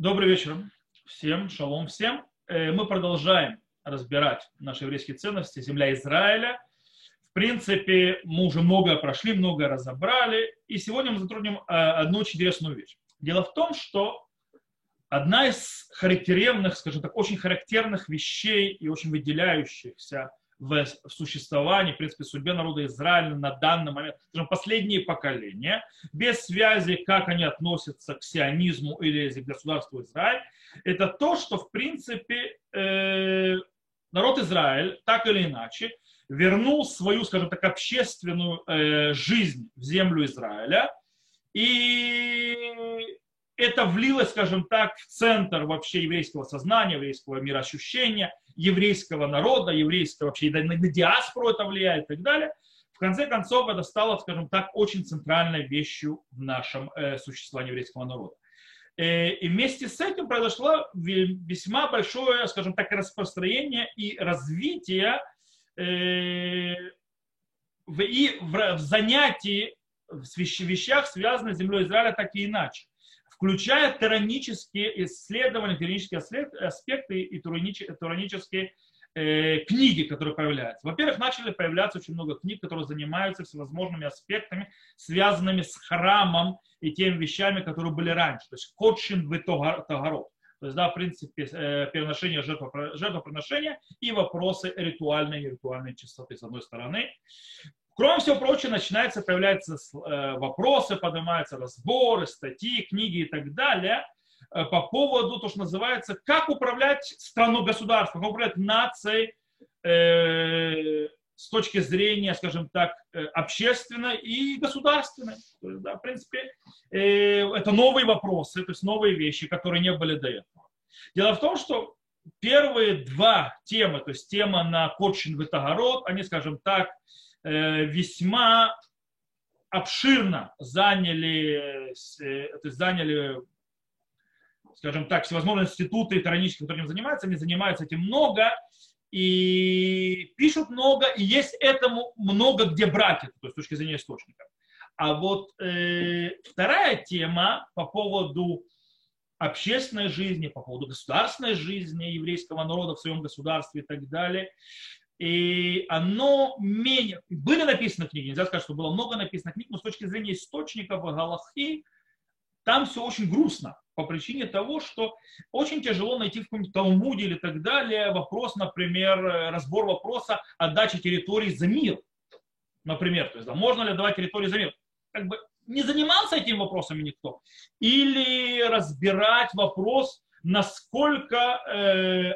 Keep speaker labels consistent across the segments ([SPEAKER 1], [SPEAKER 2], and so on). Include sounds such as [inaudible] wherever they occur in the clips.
[SPEAKER 1] Добрый вечер всем, шалом всем. Э, мы продолжаем разбирать наши еврейские ценности, земля Израиля. В принципе, мы уже многое прошли, многое разобрали. И сегодня мы затронем э, одну очень интересную вещь. Дело в том, что одна из характерных, скажем так, очень характерных вещей и очень выделяющихся в существовании, в принципе, судьбе народа Израиля на данный момент, скажем, последние поколения, без связи, как они относятся к сионизму или к государству Израиль, это то, что, в принципе, э, народ Израиль, так или иначе, вернул свою, скажем так, общественную э, жизнь в землю Израиля, и это влилось, скажем так, в центр вообще еврейского сознания, еврейского мироощущения, еврейского народа, еврейского вообще, на, диаспору это влияет и так далее. В конце концов, это стало, скажем так, очень центральной вещью в нашем э, существовании еврейского народа. Э, и вместе с этим произошло весьма большое, скажем так, распространение и развитие э, в, и в, в занятии в вещах, связанных с землей Израиля, так и иначе включая тиранические исследования, тиранические аспекты и тиранические э, книги, которые появляются. Во-первых, начали появляться очень много книг, которые занимаются всевозможными аспектами, связанными с храмом и теми вещами, которые были раньше. То есть Котшин в Тагарот. То есть, да, в принципе, э, переношение жертвоприношения и вопросы ритуальной и ритуальной чистоты, с одной стороны. Кроме всего прочего, начинаются появляются э, вопросы, поднимаются разборы, статьи, книги и так далее э, по поводу то, что называется, как управлять страну государством, как управлять нацией э, с точки зрения, скажем так, э, общественной и государственной. Есть, да, в принципе, э, это новые вопросы, то есть новые вещи, которые не были до этого. Дело в том, что первые два темы, то есть тема на Кочин Витагород, они, скажем так, весьма обширно заняли, э, заняли, скажем так, всевозможные институты и тиранические, которые этим занимаются, они занимаются этим много и пишут много, и есть этому много где брать это, то есть с точки зрения источников. А вот э, вторая тема по поводу общественной жизни, по поводу государственной жизни еврейского народа в своем государстве и так далее, и оно менее... Были написаны книги, нельзя сказать, что было много написано книг, но с точки зрения источников Галахи, там все очень грустно по причине того, что очень тяжело найти в каком-нибудь Талмуде или так далее вопрос, например, разбор вопроса о даче территорий за мир. Например, то есть, да, можно ли давать территории за мир? Как бы не занимался этим вопросами никто. Или разбирать вопрос, насколько э,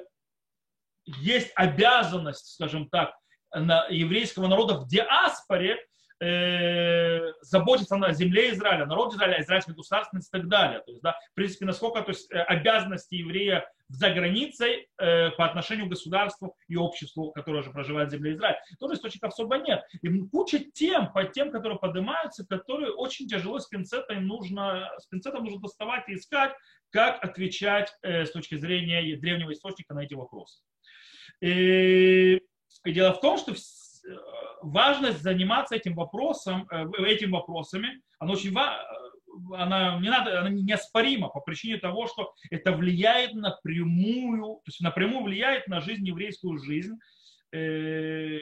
[SPEAKER 1] есть обязанность, скажем так, на еврейского народа в диаспоре э, заботиться о земле Израиля, народе Израиля, израильской государственности и так далее. То есть, да, в принципе, насколько то есть, э, обязанности еврея за границей э, по отношению к государству и обществу, которое уже проживает в земле Израиля. Тоже источников особо нет. И куча тем, по тем, которые поднимаются, которые очень тяжело с пинцетом нужно, с пинцетом нужно доставать и искать, как отвечать э, с точки зрения древнего источника на эти вопросы. И, дело в том, что э, важность заниматься этим вопросом, э, этим вопросами, она очень она не надо, она неоспорима по причине того, что это влияет напрямую, то есть напрямую влияет на жизнь, еврейскую жизнь э,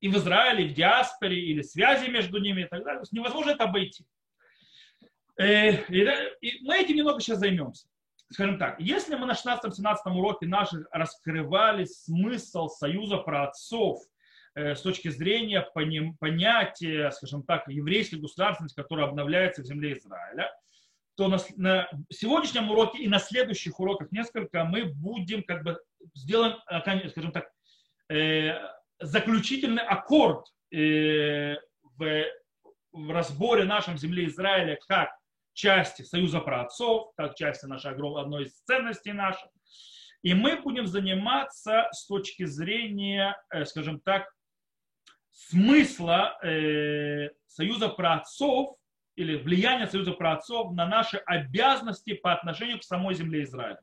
[SPEAKER 1] и в Израиле, и в диаспоре, или связи между ними и так далее. То есть невозможно это обойти. И мы этим немного сейчас займемся скажем так, если мы на 16-17 уроке наших раскрывали смысл союза праотцов э, с точки зрения понятия, скажем так, еврейской государственности, которая обновляется в земле Израиля, то на, на сегодняшнем уроке и на следующих уроках несколько мы будем как бы сделаем, э, скажем так, э, заключительный аккорд э, в, в разборе нашем земле Израиля как части Союза праотцов, как части нашей одной из ценностей наших. И мы будем заниматься с точки зрения, э, скажем так, смысла э, Союза праотцов или влияния Союза праотцов на наши обязанности по отношению к самой земле Израиля.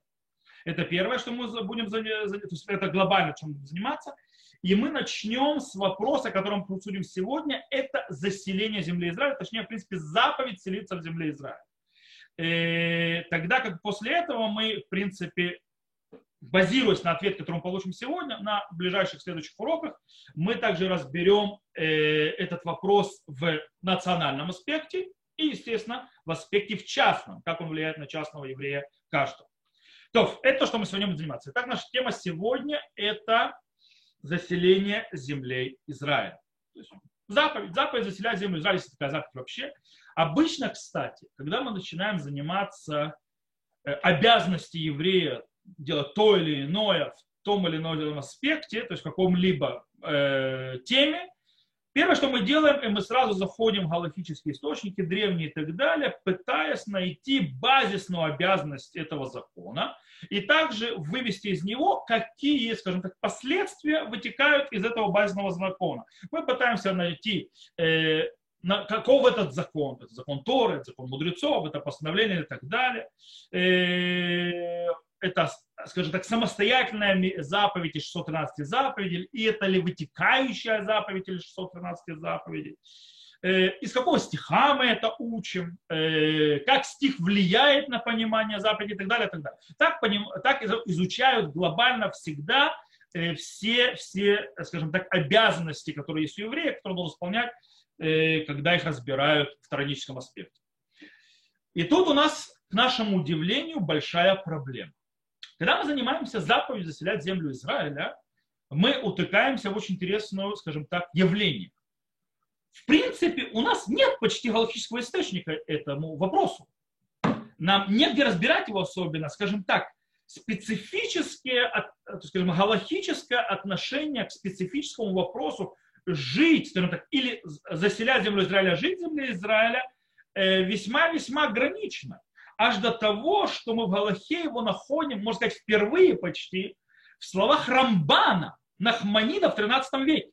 [SPEAKER 1] Это первое, что мы будем заниматься, это глобально, чем заниматься. И мы начнем с вопроса, о котором мы обсудим сегодня, это заселение земли Израиля, точнее, в принципе, заповедь селиться в земле Израиля. э, тогда как после этого мы, в принципе, базируясь на ответ, который мы получим сегодня, на ближайших следующих уроках, мы также разберем э, этот вопрос в национальном аспекте и, естественно, в аспекте в частном, как он влияет на частного еврея каждого. То, это то, что мы сегодня будем заниматься. Итак, наша тема сегодня – это заселение землей Израиля. Заповедь, заповедь заселять землю Израиля, есть такая заповедь вообще. Обычно, кстати, когда мы начинаем заниматься э, обязанности еврея делать то или иное в том или ином аспекте, то есть в каком-либо э, теме, Первое, что мы делаем, и мы сразу заходим в галактические источники, древние и так далее, пытаясь найти базисную обязанность этого закона, и также вывести из него, какие, скажем так, последствия вытекают из этого базисного закона. Мы пытаемся найти э, на, каков этот закон, это закон Торы, это закон мудрецов, это постановление и так далее. Э, это, скажем так, самостоятельная заповедь из 613 заповедей, и это ли вытекающая заповедь из 613 заповедей. Э, из какого стиха мы это учим, э, как стих влияет на понимание заповеди и так далее. И так, далее. Так, поним, так изучают глобально всегда э, все, все, скажем так, обязанности, которые есть у еврея, которые он должен исполнять, когда их разбирают в тараническом аспекте. И тут у нас, к нашему удивлению, большая проблема. Когда мы занимаемся заповедью заселять землю Израиля, мы утыкаемся в очень интересное, скажем так, явление. В принципе, у нас нет почти галактического источника этому вопросу. Нам негде разбирать его особенно, скажем так, специфическое, скажем, галактическое отношение к специфическому вопросу жить, скажем так, или заселять землю Израиля, жить в земле Израиля, э, весьма-весьма ограничено аж до того, что мы в Галахе его находим, можно сказать, впервые почти в словах Рамбана, Нахманида в 13 веке.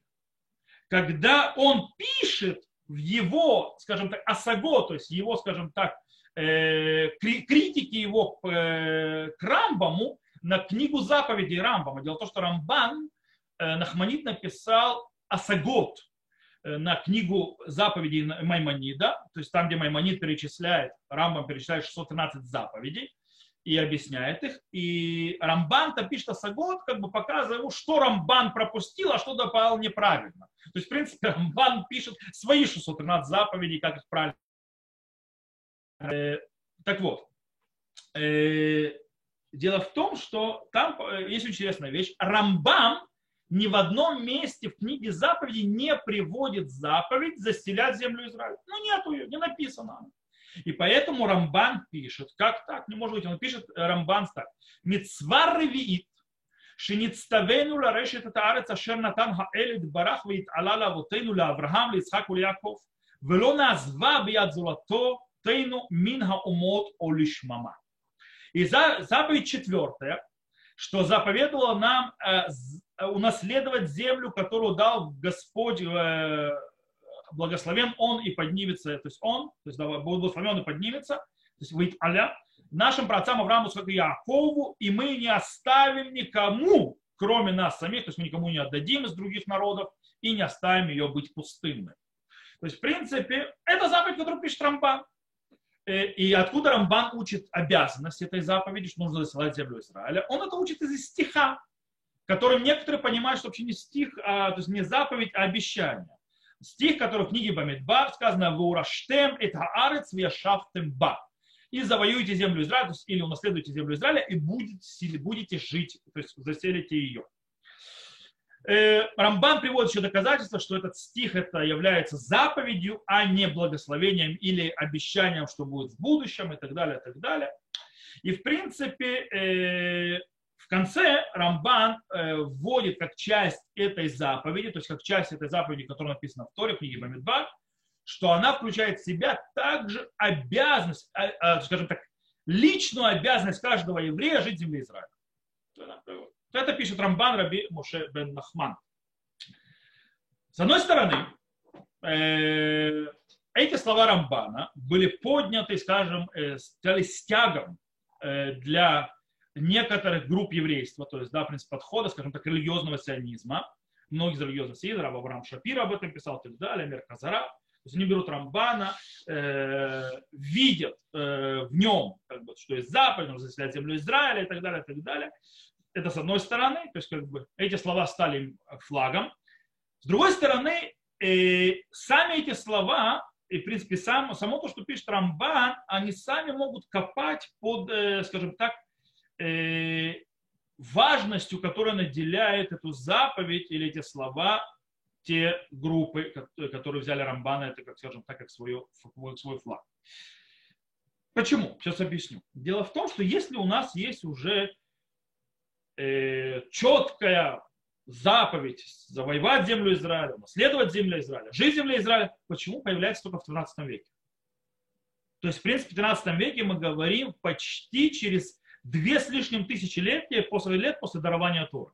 [SPEAKER 1] Когда он пишет в его, скажем так, осаго, то есть его, скажем так, э, критики его э, к Рамбаму на книгу заповедей Рамбама. Дело в том, что Рамбан э, Нахманит написал осагот, на книгу заповедей Маймонида, то есть там, где Маймонид перечисляет, Рамбам перечисляет 613 заповедей и объясняет их. И Рамбан-то пишет Асагот, как бы показывая ему, что Рамбан пропустил, а что добавил неправильно. То есть, в принципе, [laughs] Рамбан пишет свои 613 заповедей, как их правильно. Э, так вот, э, дело в том, что там есть интересная вещь. Рамбам ни в одном месте в книге заповедей не приводит заповедь заселять землю Израиля. Ну, нету ее, не написано. И поэтому Рамбан пишет, как так, не может быть, он пишет э, Рамбан так, Мицвар ревиит, שנצטווינו לרשת את הארץ אשר נתן האל יתברך והתעלה לאבותינו לאברהם, ליצחק וליעקב, ולא נעזבה ביד זולתנו מן האומות או לשממה. И заповедь четвертая, что заповедовало нам э, унаследовать землю, которую дал Господь, э, благословен Он и поднимется, то есть Он, то есть благословен и поднимется, то есть выйдет Аля, нашим праотцам Аврааму, как и Якову, и мы не оставим никому, кроме нас самих, то есть мы никому не отдадим из других народов и не оставим ее быть пустынной. То есть, в принципе, это заповедь, которую пишет Рамбан. Э, и откуда Рамбан учит обязанность этой заповеди, что нужно засылать землю Израиля? Он это учит из стиха, которым некоторые понимают, что вообще не стих, а, то есть не заповедь, а обещание. Стих, который в книге Бамидбар сказано «Вураштем это арец вяшафтем ба» и завоюете землю Израиля, то есть, или унаследуете землю Израиля и будете, будете жить, то есть заселите ее. Э, Рамбан приводит еще доказательство, что этот стих это является заповедью, а не благословением или обещанием, что будет в будущем и так далее, и так далее. И в принципе э, в конце Рамбан э, вводит как часть этой заповеди, то есть как часть этой заповеди, которая написана в Торе, в книге Бамидбар, что она включает в себя также обязанность, скажем так, личную обязанность каждого еврея жить в земле Израиля. Это пишет Рамбан Раби Муше бен Нахман. С одной стороны, э, эти слова Рамбана были подняты, скажем, э, стали стягом э, для некоторых групп еврейства, то есть, да, принцип подхода, скажем так, религиозного сионизма. Многие из религиозных сионизмов, Авраам Шапир об этом писал, и так далее, Мерказара. есть они берут Рамбана, э, видят э, в нем, как бы, что есть заповедь, нужно заселять землю Израиля и так далее, и так далее. Это с одной стороны, то есть как бы эти слова стали флагом. С другой стороны, э, сами эти слова, и в принципе сам, само то, что пишет Рамбан, они сами могут копать под, э, скажем так, э, важностью, которая наделяет эту заповедь или эти слова те группы, которые взяли Рамбана, это, как скажем так, как свой, свой флаг. Почему? Сейчас объясню. Дело в том, что если у нас есть уже э, четкая заповедь завоевать землю Израиля, наследовать землю Израиля, жить в земле Израиля, почему появляется только в 13 веке? То есть, в принципе, в 13 веке мы говорим почти через две с лишним тысячелетия после лет после дарования Торы.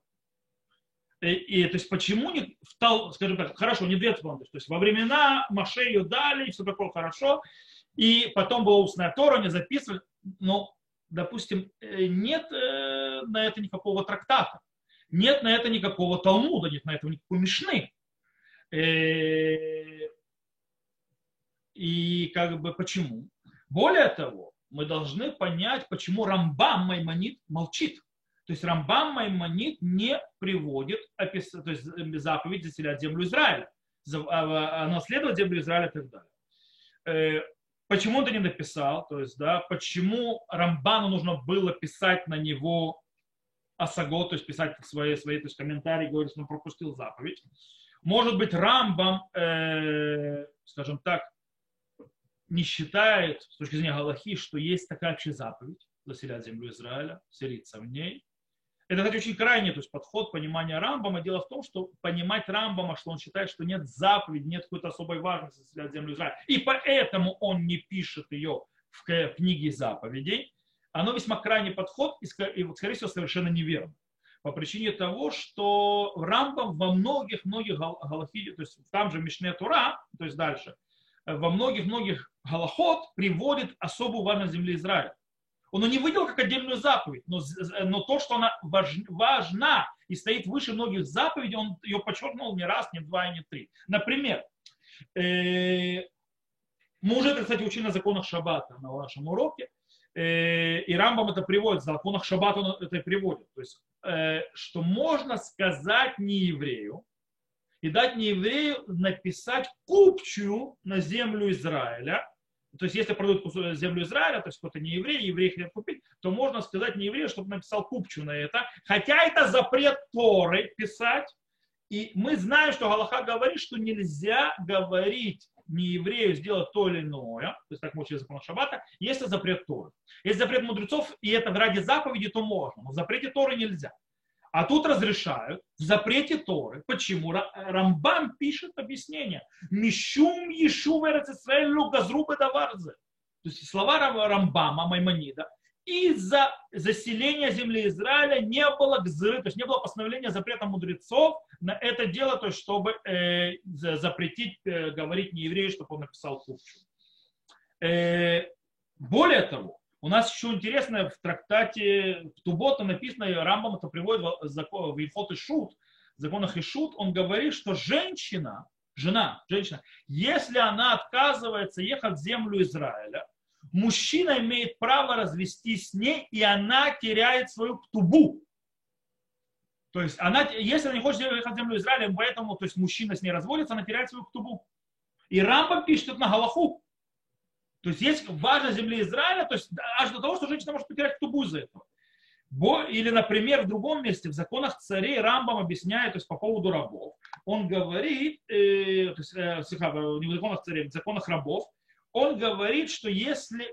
[SPEAKER 1] И, и то есть почему не, в, скажем так, хорошо, не две то есть во времена Маше ее дали, все такое хорошо, и потом была устная Тора, не записывали, но, допустим, э, нет э, на это никакого трактата, нет на это никакого Талмуда, нет на это никакой Мишны. Э, и как бы почему? Более того, мы должны понять, почему Рамбам Маймонит молчит. То есть Рамбам Маймонит не приводит опис... то есть заповедь заселять землю Израиля, а, а наследовать землю Израиля и так далее. Э, почему он это не написал? То есть, да, почему Рамбану нужно было писать на него Асаго, то есть писать свои, свои то есть комментарии, говорить, что он пропустил заповедь. Может быть, Рамбам, э, скажем так, не считает с точки зрения Галахи, что есть такая вообще заповедь заселять землю Израиля, селиться в ней. Это, кстати, очень крайний то есть подход понимания Рамбама. Дело в том, что понимать Рамбама, что он считает, что нет заповеди, нет какой-то особой важности заселять землю Израиля. И поэтому он не пишет ее в книге заповедей. Оно весьма крайний подход и, скорее всего, совершенно неверно. По причине того, что Рамбам во многих-многих галахи, то есть там же Мишне Тура, то есть дальше, во многих-многих галахот приводит особую важность земли Израиля. Он ее не выделил как отдельную заповедь, но, но то, что она важ, важна и стоит выше многих заповедей, он ее подчеркнул не раз, не два и не три. Например, э, мы уже это, кстати, учили на законах Шаббата на вашем уроке, э, и Рамбам это приводит, в законах Шаббата он это приводит. То есть, э, что можно сказать не еврею, и дать нееврею написать купчую на землю Израиля. То есть, если продают землю Израиля, то есть кто-то не еврей, еврей хотят купить, то можно сказать не еврею, чтобы написал купчу на это. Хотя это запрет Торы писать. И мы знаем, что Галаха говорит, что нельзя говорить не еврею сделать то или иное, то есть так мы учили закон Шаббата, если запрет Торы. Если запрет мудрецов, и это ради заповеди, то можно, но в запрете Торы нельзя. А тут разрешают в запрете Торы. Почему? Рамбам пишет объяснение. Мишум Ешу Израилю газрубы даварзе. То есть слова Рамбама, Маймонида, из-за заселения земли Израиля не было гзры, то есть не было постановления запрета мудрецов на это дело, то есть чтобы э, запретить э, говорить не еврею, чтобы он написал купчу. Э, более того, у нас еще интересно в трактате Тубота написано, и Рамбам это приводит в Ильхот и Шут, в законах и Шут, он говорит, что женщина, жена, женщина, если она отказывается ехать в землю Израиля, мужчина имеет право развестись с ней, и она теряет свою ктубу. То есть она, если она не хочет ехать в землю Израиля, поэтому то есть мужчина с ней разводится, она теряет свою ктубу. И Рамбам пишет на Галаху. То есть есть важность земли Израиля, то есть аж до того, что женщина может потерять тубу из-за этого. Или, например, в другом месте, в законах царей Рамбам объясняет, то есть по поводу рабов, он говорит, э, то есть, э, не в законах царей, в законах рабов, он говорит, что если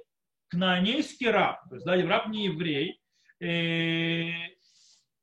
[SPEAKER 1] кнаанейский раб, то есть да, раб не еврей, э,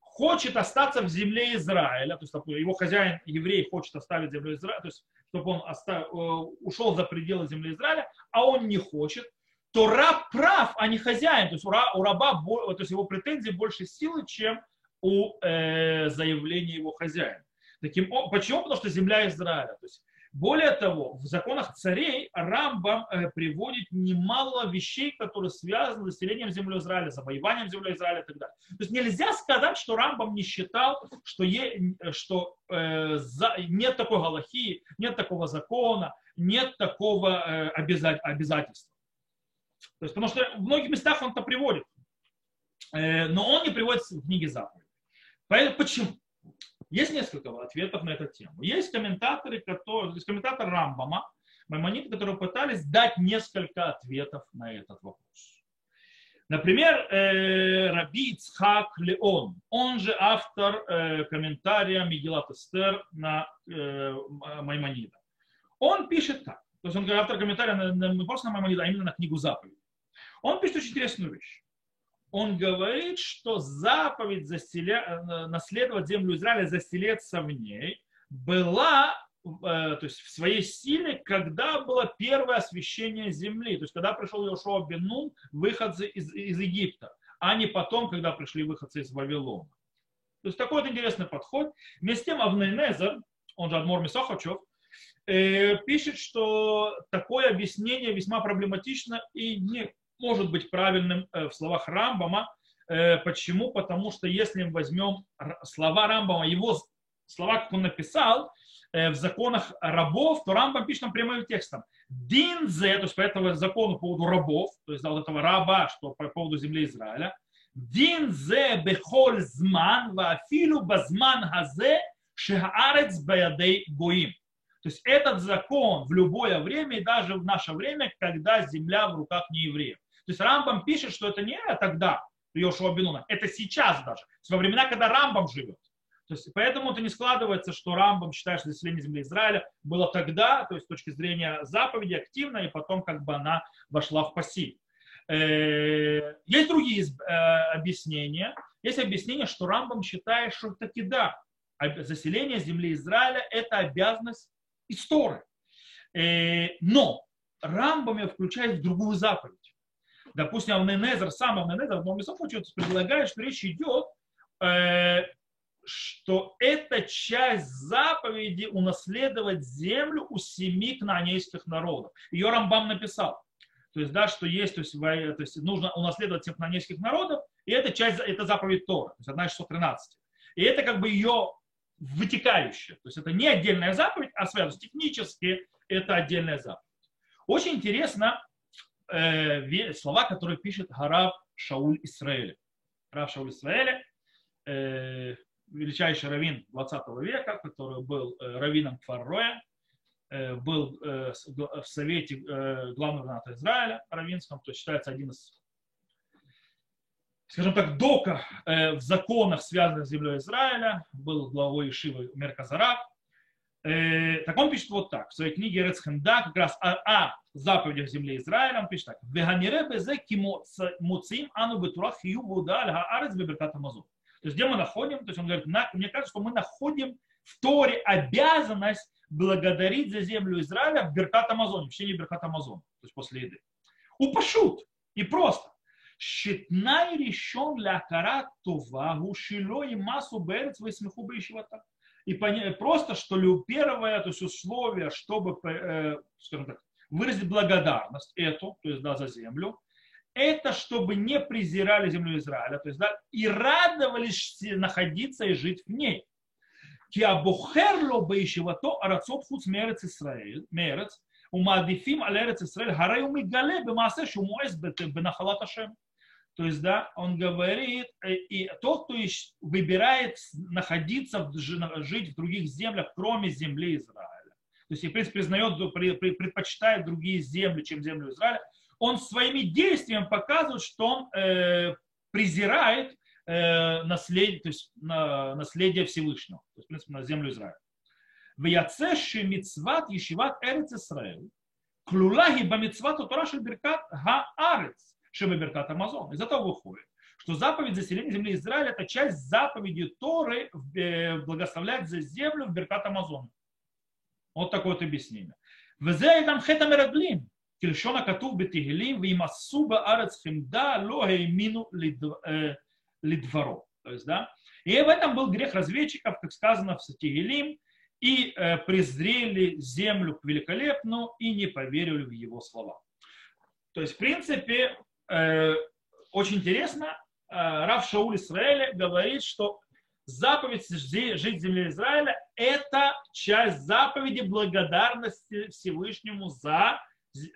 [SPEAKER 1] хочет остаться в земле Израиля, то есть его хозяин еврей хочет оставить землю Израиля, то есть чтобы он остав, э, ушел за пределы земли Израиля, а он не хочет, то раб прав, а не хозяин. То есть у, раба, то есть его претензии больше силы, чем у э, заявления его хозяина. Таким, почему? Потому что земля Израиля. То есть более того, в законах царей Рамбам э, приводит немало вещей, которые связаны с населением земли Израиля, завоеванием земли Израиля и так далее. То есть нельзя сказать, что Рамбам не считал, что, е, что э, за, нет такой галахии, нет такого закона, нет такого э, обязательства. То есть, потому что в многих местах он это приводит, э, но он не приводит в книге заповедей. Почему? Есть несколько ответов на эту тему. Есть комментаторы, которые, есть комментатор Рамбама, маймониты, которые пытались дать несколько ответов на этот вопрос. Например, э, Раби Ицхак Леон, он же автор э, комментария Мигелат Эстер на э, Маймонида. Он пишет так, то есть он автор комментария на, на, не просто на Маймонида, а именно на книгу заповедей. Он пишет очень интересную вещь. Он говорит, что заповедь заселя... наследовать землю Израиля, заселиться в ней, была то есть в своей силе, когда было первое освящение земли, то есть когда пришел Йошуа Бенун, выходцы из, из Египта, а не потом, когда пришли выходцы из Вавилона. То есть такой вот интересный подход. Вместе с тем Авнейнезер, он же Адмор Мисохачев, э, пишет, что такое объяснение весьма проблематично и не может быть правильным э, в словах Рамбама. Э, почему? Потому что если мы возьмем слова Рамбама, его слова, как он написал, э, в законах рабов, то Рамбам пишет нам прямым текстом. Динзе, то есть по этому закону по поводу рабов, то есть вот этого раба, что по поводу земли Израиля, динзе бехоль зман вафилу базман хазе шехаарец баядей гоим. То есть этот закон в любое время, и даже в наше время, когда земля в руках неевреев. То есть Рамбам пишет, что это не тогда, Йошуа Бенуна, это сейчас даже, во времена, когда Рамбам живет. То есть, поэтому это не складывается, что Рамбам считает, что заселение земли Израиля было тогда, то есть с точки зрения заповеди активно, и потом как бы она вошла в пассив. Э, есть другие э, объяснения. Есть объяснение, что Рамбам считает, что таки да, заселение земли Израиля – это обязанность истории. Э, но Рамбам ее включает в другую заповедь. Допустим, Авненезер, сам Авненезер, в Момисов предлагает, что речь идет что это часть заповеди унаследовать землю у семи кнанейских народов. Ее Рамбам написал. То есть, да, что есть, то есть, то есть нужно унаследовать семь кнанейских народов, и это часть, это заповедь Тора, то есть одна из 613. И это как бы ее вытекающая. То есть это не отдельная заповедь, а связано технически, это отдельная заповедь. Очень интересно э, слова, которые пишет Гарав Шауль Исраэля. Гарав Шауль Исраэля, э, величайший раввин 20 века, который был э, раввином Кфарроя, э, был э, в совете главного равната Израиля раввинском, то есть считается один из, скажем так, дока в законах, связанных с землей Израиля, был главой Ишивы Мерказараб. Так он пишет вот так, в своей книге Рецхенда, как раз о, о заповедях земли Израиля, он пишет так. «Веганире безе кимоцим ану бетурах хию буда аль хаарец беберкат Амазон». То есть где мы находим? То есть он говорит, на, мне кажется, что мы находим в Торе обязанность благодарить за землю Израиля в Беркат Амазоне, в течение Беркат Амазона, то есть после еды. Упашут. И просто. Щитнай решен для карат това гушило и массу берец высмеху бы И просто, что первое то есть условие, чтобы, э, скажем так, выразить благодарность эту, то есть да, за землю, это чтобы не презирали землю Израиля, то есть, да, и радовались находиться и жить в ней. Киабухерло бейшивато. То есть, да, он говорит, и тот, кто выбирает находиться, жить в других землях, кроме земли Израиля, то есть, в принципе, признает, предпочитает другие земли, чем землю Израиля, он своими действиями показывает, что он э, презирает э, наследие, то есть, на, наследие Всевышнего, то есть, в принципе, на землю Израиля. В яцеши мицват ешиват эрец Исраэль, бамицват утора беркат га-арец, Шива Беркат Амазон. Из этого выходит, что заповедь заселения земли Израиля – это часть заповеди Торы э, благословлять за землю в Беркат Амазон. Вот такое вот объяснение. Везе там хета мераглим, кельшона катув бетигелим, вимасу баарец химда лохеймину э, лидваро. То есть, да, и в этом был грех разведчиков, как сказано в Сатигелим, и э, презрели землю великолепную и не поверили в его слова. То есть, в принципе, очень интересно, э, Рав Шауль Исраэля говорит, что заповедь жить в земле Израиля – это часть заповеди благодарности Всевышнему за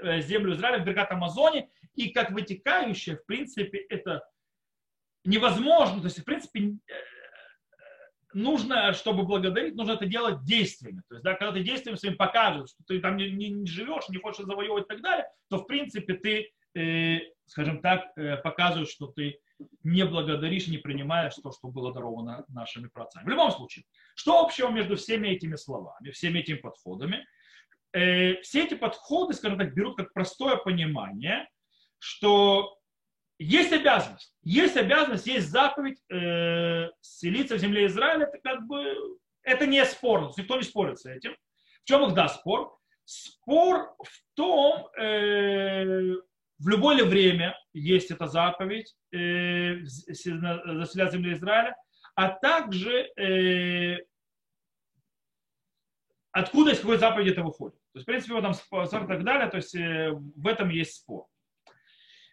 [SPEAKER 1] э, землю Израиля в Беркат Амазоне, и как вытекающее, в принципе, это невозможно, то есть, в принципе, э, нужно, чтобы благодарить, нужно это делать действиями. То есть, да, когда ты действием своим покажешь, что ты там не, не, не живешь, не хочешь завоевывать и так далее, то, в принципе, ты, э, скажем так, э, показываешь, что ты не благодаришь, не принимаешь то, что было даровано нашими працами. В любом случае, что общего между всеми этими словами, всеми этими подходами? Э, все эти подходы, скажем так, берут как простое понимание, что есть обязанность, есть обязанность, есть заповедь э, селиться в земле Израиля, это как бы, это не спор, никто не спорит с этим. В чем их да спор? Спор в том, э, в любое время есть эта заповедь э, заселять землю Израиля, а также э, откуда из какой заповеди это выходит. То есть, в принципе, в этом спор и так далее, то есть э, в этом есть спор.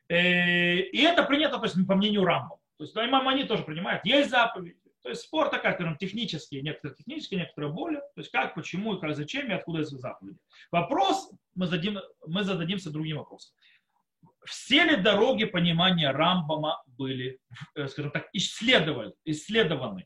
[SPEAKER 1] Э, и это принято, то есть, по мнению Рамбов. То есть имам они тоже принимают. Есть заповеди. То есть спор такая, скажем, технические, некоторые технические, некоторые более. То есть как, почему, и как, зачем и откуда эти заповеди. Вопрос мы, зададим, мы зададимся другим вопросом. Все ли дороги понимания Рамбама были, э, скажем так, исследованы?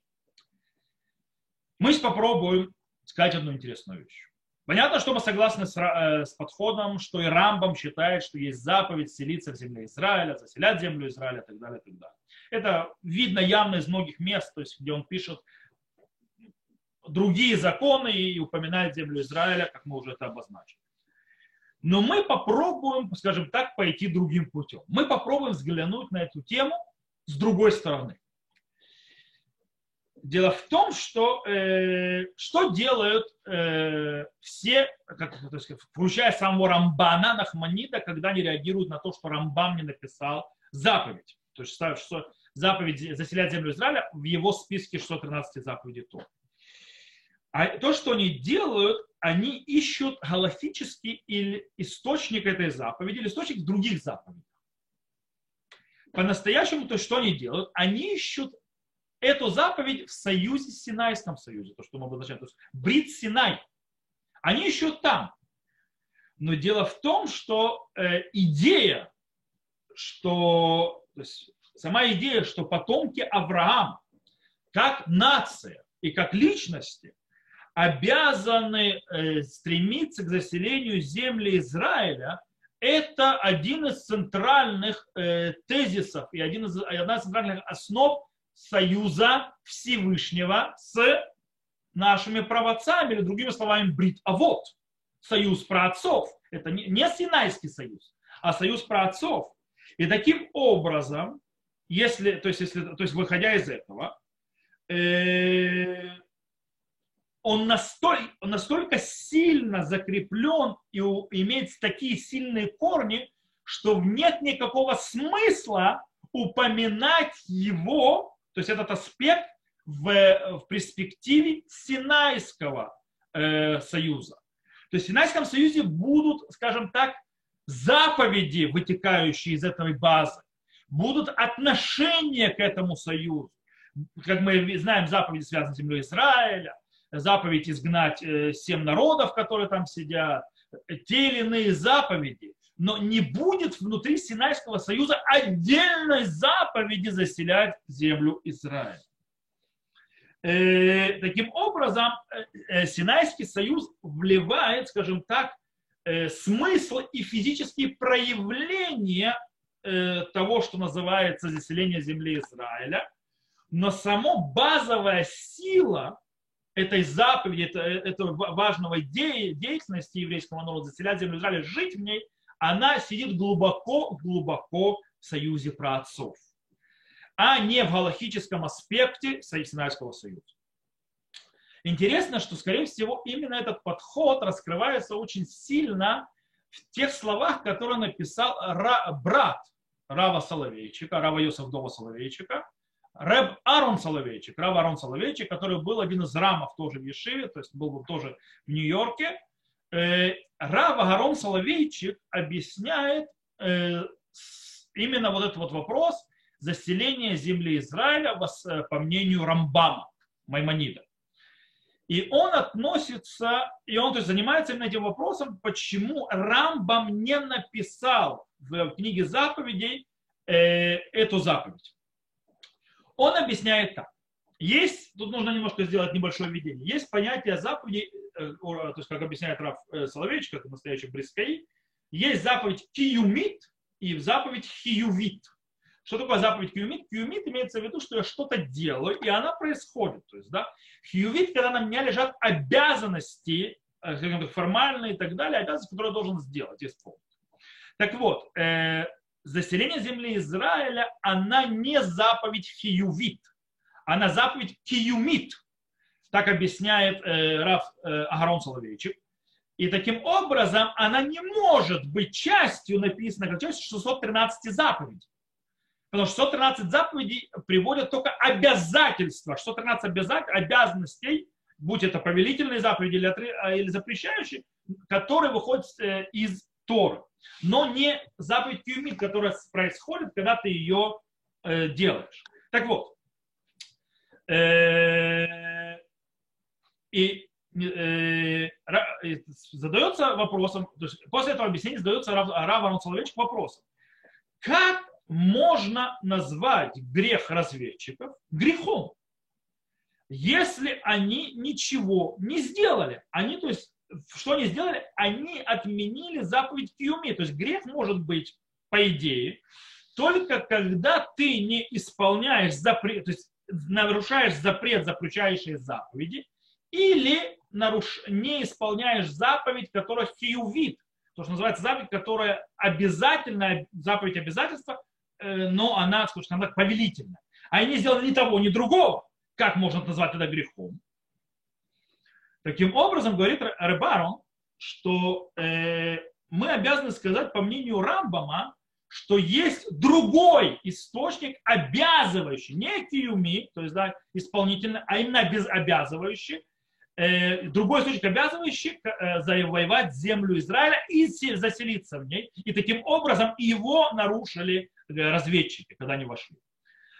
[SPEAKER 1] Мы попробуем сказать одну интересную вещь. Понятно, что мы согласны с, э, с подходом, что и Рамбам считает, что есть заповедь селиться в земле Израиля, заселять землю Израиля и так далее. И так далее. Это видно явно из многих мест, то есть, где он пишет другие законы и упоминает землю Израиля, как мы уже это обозначили. Но мы попробуем, скажем так, пойти другим путем. Мы попробуем взглянуть на эту тему с другой стороны. Дело в том, что э, что делают э, все, как, сказать, включая самого Рамбана Нахманида, когда они реагируют на то, что Рамбам не написал заповедь. То есть что заповедь заселять землю Израиля в его списке 613 заповедей то. А то, что они делают, они ищут галактический или источник этой заповеди, или источник других заповедей. По-настоящему, то, что они делают, они ищут эту заповедь в союзе с Синайском союзе, то, что мы обозначаем, то есть Брит Синай. Они еще там. Но дело в том, что э, идея, что то есть, сама идея, что потомки Авраама, как нация и как личности, обязаны э, стремиться к заселению земли Израиля, это один из центральных э, тезисов и один из, одна из центральных основ союза Всевышнего с нашими правоцами, или другими словами, брит а вот союз праотцов. Это не, Синайский союз, а союз праотцов. И таким образом, если, то есть, если, то есть выходя из этого, э, он настолько, он настолько сильно закреплен и у, имеет такие сильные корни, что нет никакого смысла упоминать его то есть этот аспект в, в перспективе Синайского э, союза. То есть в Синайском союзе будут, скажем так, заповеди, вытекающие из этой базы, будут отношения к этому союзу. Как мы знаем, заповеди связаны с землей Израиля, заповедь изгнать э, семь народов, которые там сидят, те или иные заповеди но не будет внутри Синайского союза отдельной заповеди заселять землю Израиля. Э, таким образом, э, Синайский союз вливает, скажем так, смысл и физические проявления того, что называется заселение земли Израиля, но само базовая сила этой заповеди, этого важного деятельности еврейского народа, заселять землю Израиля, жить в ней – она сидит глубоко-глубоко в союзе праотцов, а не в галахическом аспекте Синайского союза. Интересно, что, скорее всего, именно этот подход раскрывается очень сильно в тех словах, которые написал брат Рава Соловейчика, Рава Йосиф Соловейчика, Рэб Арон Соловейчик, Рав Арон Соловейчик, который был один из рамов тоже в Ешиве, то есть был тоже в Нью-Йорке, Э, Рава Гарон Соловейчик объясняет э, именно вот этот вот вопрос заселения земли Израиля э, по мнению Рамбама. Маймонида. И он относится, и он то есть, занимается именно этим вопросом, почему Рамбам не написал в книге заповедей эту заповедь. Он объясняет так. Есть, тут нужно немножко сделать небольшое введение, есть понятие заповеди, э, то есть, как объясняет Раф э, Соловейчик, это настоящий брискаи, есть заповедь киюмит и заповедь хиювит. Что такое заповедь киюмит? Киюмит имеется в виду, что я что-то делаю, и она происходит. То есть, да, хиювит, когда на меня лежат обязанности, э, формальные и так далее, обязанности, которые я должен сделать, исполнить. Так вот, заселение земли Израиля, она не заповедь хиювит, она заповедь киюмит. Так объясняет э, Раф э, Агарон Соловейчик. И таким образом она не может быть частью, написано как часть 613 заповедей. Потому что 613 заповедей приводят только обязательства. 613 обязательств, обязанностей, будь это повелительные заповеди или, а, или запрещающие, которые выходят э, из Торы. Но не заповедь Кюмит, которая происходит, когда ты ее э, делаешь. Так вот. Э, и Э, задается вопросом, то есть после этого объяснения задается Рав, Рав Арон вопросом. Как можно назвать грех разведчиков грехом, если они ничего не сделали? Они, то есть, что они сделали? Они отменили заповедь Киуми. То есть грех может быть, по идее, только когда ты не исполняешь запрет, то есть нарушаешь запрет, запрещающие заповеди, или наруш... не исполняешь заповедь, которая хиювит, то, что называется заповедь, которая обязательная, заповедь обязательства, э, но она, скажем так, повелительная. А они сделали ни того, ни другого. Как можно назвать это грехом? Таким образом, говорит Ребарон, что э, мы обязаны сказать, по мнению Рамбама, что есть другой источник, обязывающий, не киюми, то есть да, исполнительный, а именно обязывающий, Э, другой источник, обязывающий э, завоевать землю Израиля и заселиться в ней. И таким образом его нарушили э, разведчики, когда они вошли.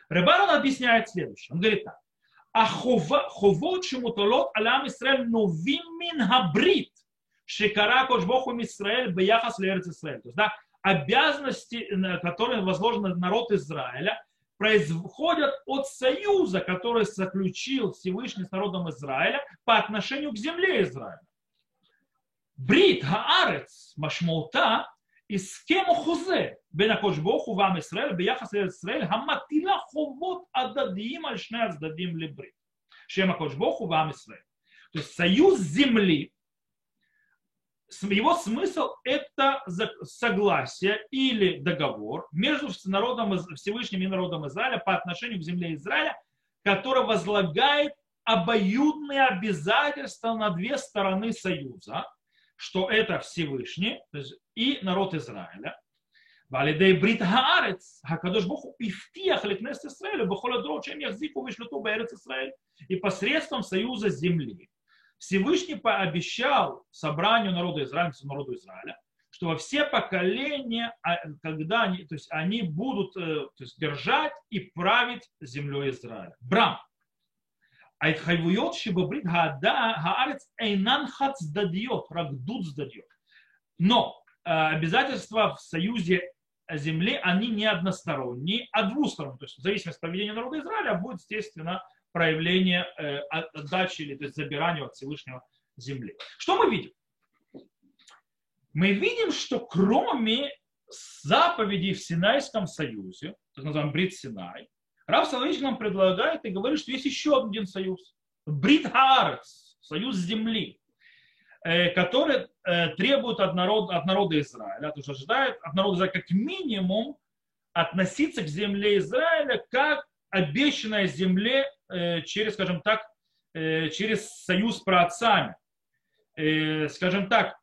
[SPEAKER 1] Рыбарон объясняет следующее. Он говорит так. А ховот шемутолот алам Исраэль новим мин хабрит шекара кошбоху Исраэль бияхас лерец Исраэль. То есть, да, обязанности, которые возложены на народ Израиля, происходят от союза, который заключил Всевышний с народом Израиля по отношению к земле Израиля. Брит Хаарец Машмолта הסכם חוזה בין הקדוש ברוך הוא ועם ישראל ביחס לארץ ישראל המטילה חובות הדדיים על שני הצדדים לברית שהם הקדוש ברוך הוא ועם ישראל. То есть союз земли его смысл – это согласие или договор между народом, Всевышним и народом Израиля по отношению к земле Израиля, который возлагает обоюдные обязательства на две стороны союза, что это Всевышний и народ Израиля. Валидей брит хаарец, хакадош боху ифтиях ликнест Исраэлю, бахолядро, чем яхзику вишлюту баэрец Исраэль. И посредством союза земли Всевышний пообещал собранию народа Израиля, народу Израиля, что во все поколения, а, когда они, то есть они будут э, то есть, держать и править землей Израиля. Брам. ההתחייבויות שבברית הארץ אינן חד צדדיות, רק דו צדדיות. Но э, обязательства в союзе земли, они не односторонние, а двусторонние. То есть в зависимости от поведения народа Израиля будет, естественно, проявление э, отдачи или то есть забирания от Всевышнего земли. Что мы видим? Мы видим, что кроме заповедей в Синайском союзе, так называемый Брит Синай, Рав Соловейчик нам предлагает и говорит, что есть еще один союз. Брит Хаарец, союз земли, э, который э, требует от народа, от народа Израиля, то есть ожидает от народа Израиля как минимум относиться к земле Израиля как обещанной земле Э, через, скажем так, через союз с праотцами. Э, скажем так,